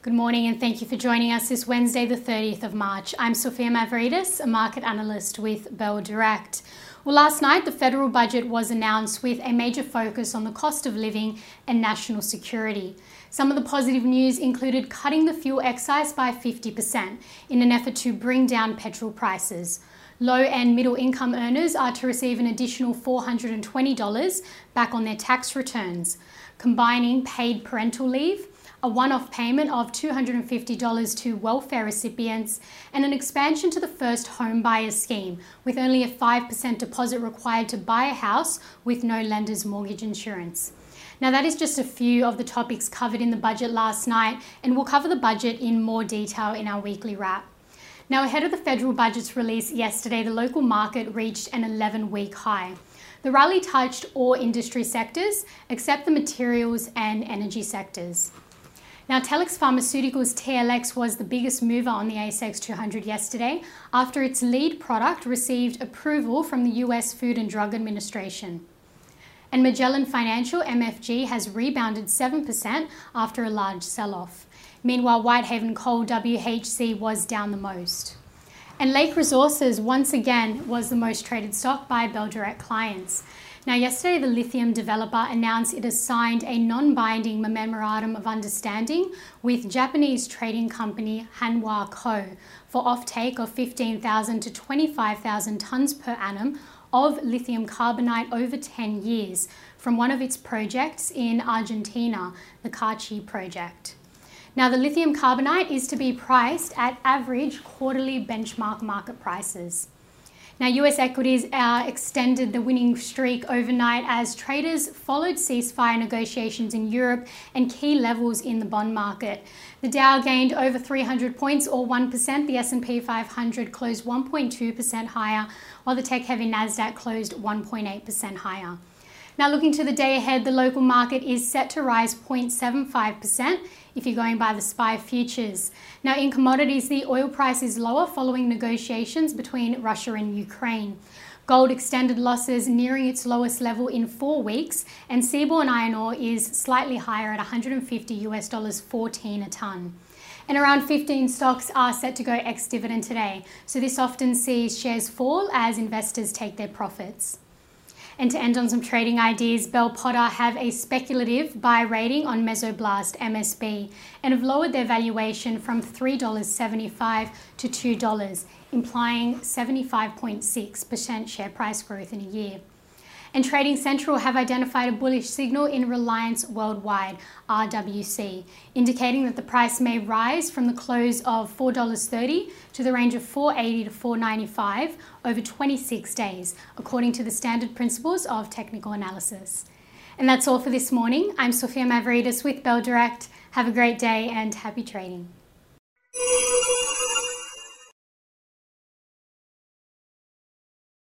Good morning and thank you for joining us this Wednesday, the 30th of March. I'm Sophia Mavridis, a market analyst with Bell Direct. Well, last night the federal budget was announced with a major focus on the cost of living and national security. Some of the positive news included cutting the fuel excise by 50% in an effort to bring down petrol prices. Low and middle income earners are to receive an additional $420 back on their tax returns, combining paid parental leave a one off payment of $250 to welfare recipients, and an expansion to the first home buyer scheme, with only a 5% deposit required to buy a house with no lender's mortgage insurance. Now, that is just a few of the topics covered in the budget last night, and we'll cover the budget in more detail in our weekly wrap. Now, ahead of the federal budget's release yesterday, the local market reached an 11 week high. The rally touched all industry sectors except the materials and energy sectors. Now, Telix Pharmaceuticals TLX was the biggest mover on the ASX 200 yesterday after its lead product received approval from the US Food and Drug Administration. And Magellan Financial MFG has rebounded 7% after a large sell off. Meanwhile, Whitehaven Coal WHC was down the most. And Lake Resources once again was the most traded stock by Bell Direct clients. Now, yesterday, the lithium developer announced it has signed a non binding memorandum of understanding with Japanese trading company Hanwha Co. for offtake of 15,000 to 25,000 tonnes per annum of lithium carbonate over 10 years from one of its projects in Argentina, the Kachi project. Now, the lithium carbonate is to be priced at average quarterly benchmark market prices. Now, US equities uh, extended the winning streak overnight as traders followed ceasefire negotiations in Europe and key levels in the bond market. The Dow gained over 300 points or 1%. The S&P 500 closed 1.2% higher, while the tech-heavy Nasdaq closed 1.8% higher. Now, looking to the day ahead, the local market is set to rise 0.75% if you're going by the SPI futures. Now, in commodities, the oil price is lower following negotiations between Russia and Ukraine. Gold extended losses nearing its lowest level in four weeks, and seaborne iron ore is slightly higher at 150 US dollars 14 a tonne. And around 15 stocks are set to go ex dividend today, so this often sees shares fall as investors take their profits. And to end on some trading ideas, Bell Potter have a speculative buy rating on Mesoblast MSB and have lowered their valuation from $3.75 to $2, implying 75.6% share price growth in a year and Trading Central have identified a bullish signal in Reliance Worldwide, RWC, indicating that the price may rise from the close of $4.30 to the range of $4.80 to $4.95 over 26 days, according to the standard principles of technical analysis. And that's all for this morning. I'm Sophia Mavridis with Bell Direct. Have a great day and happy trading.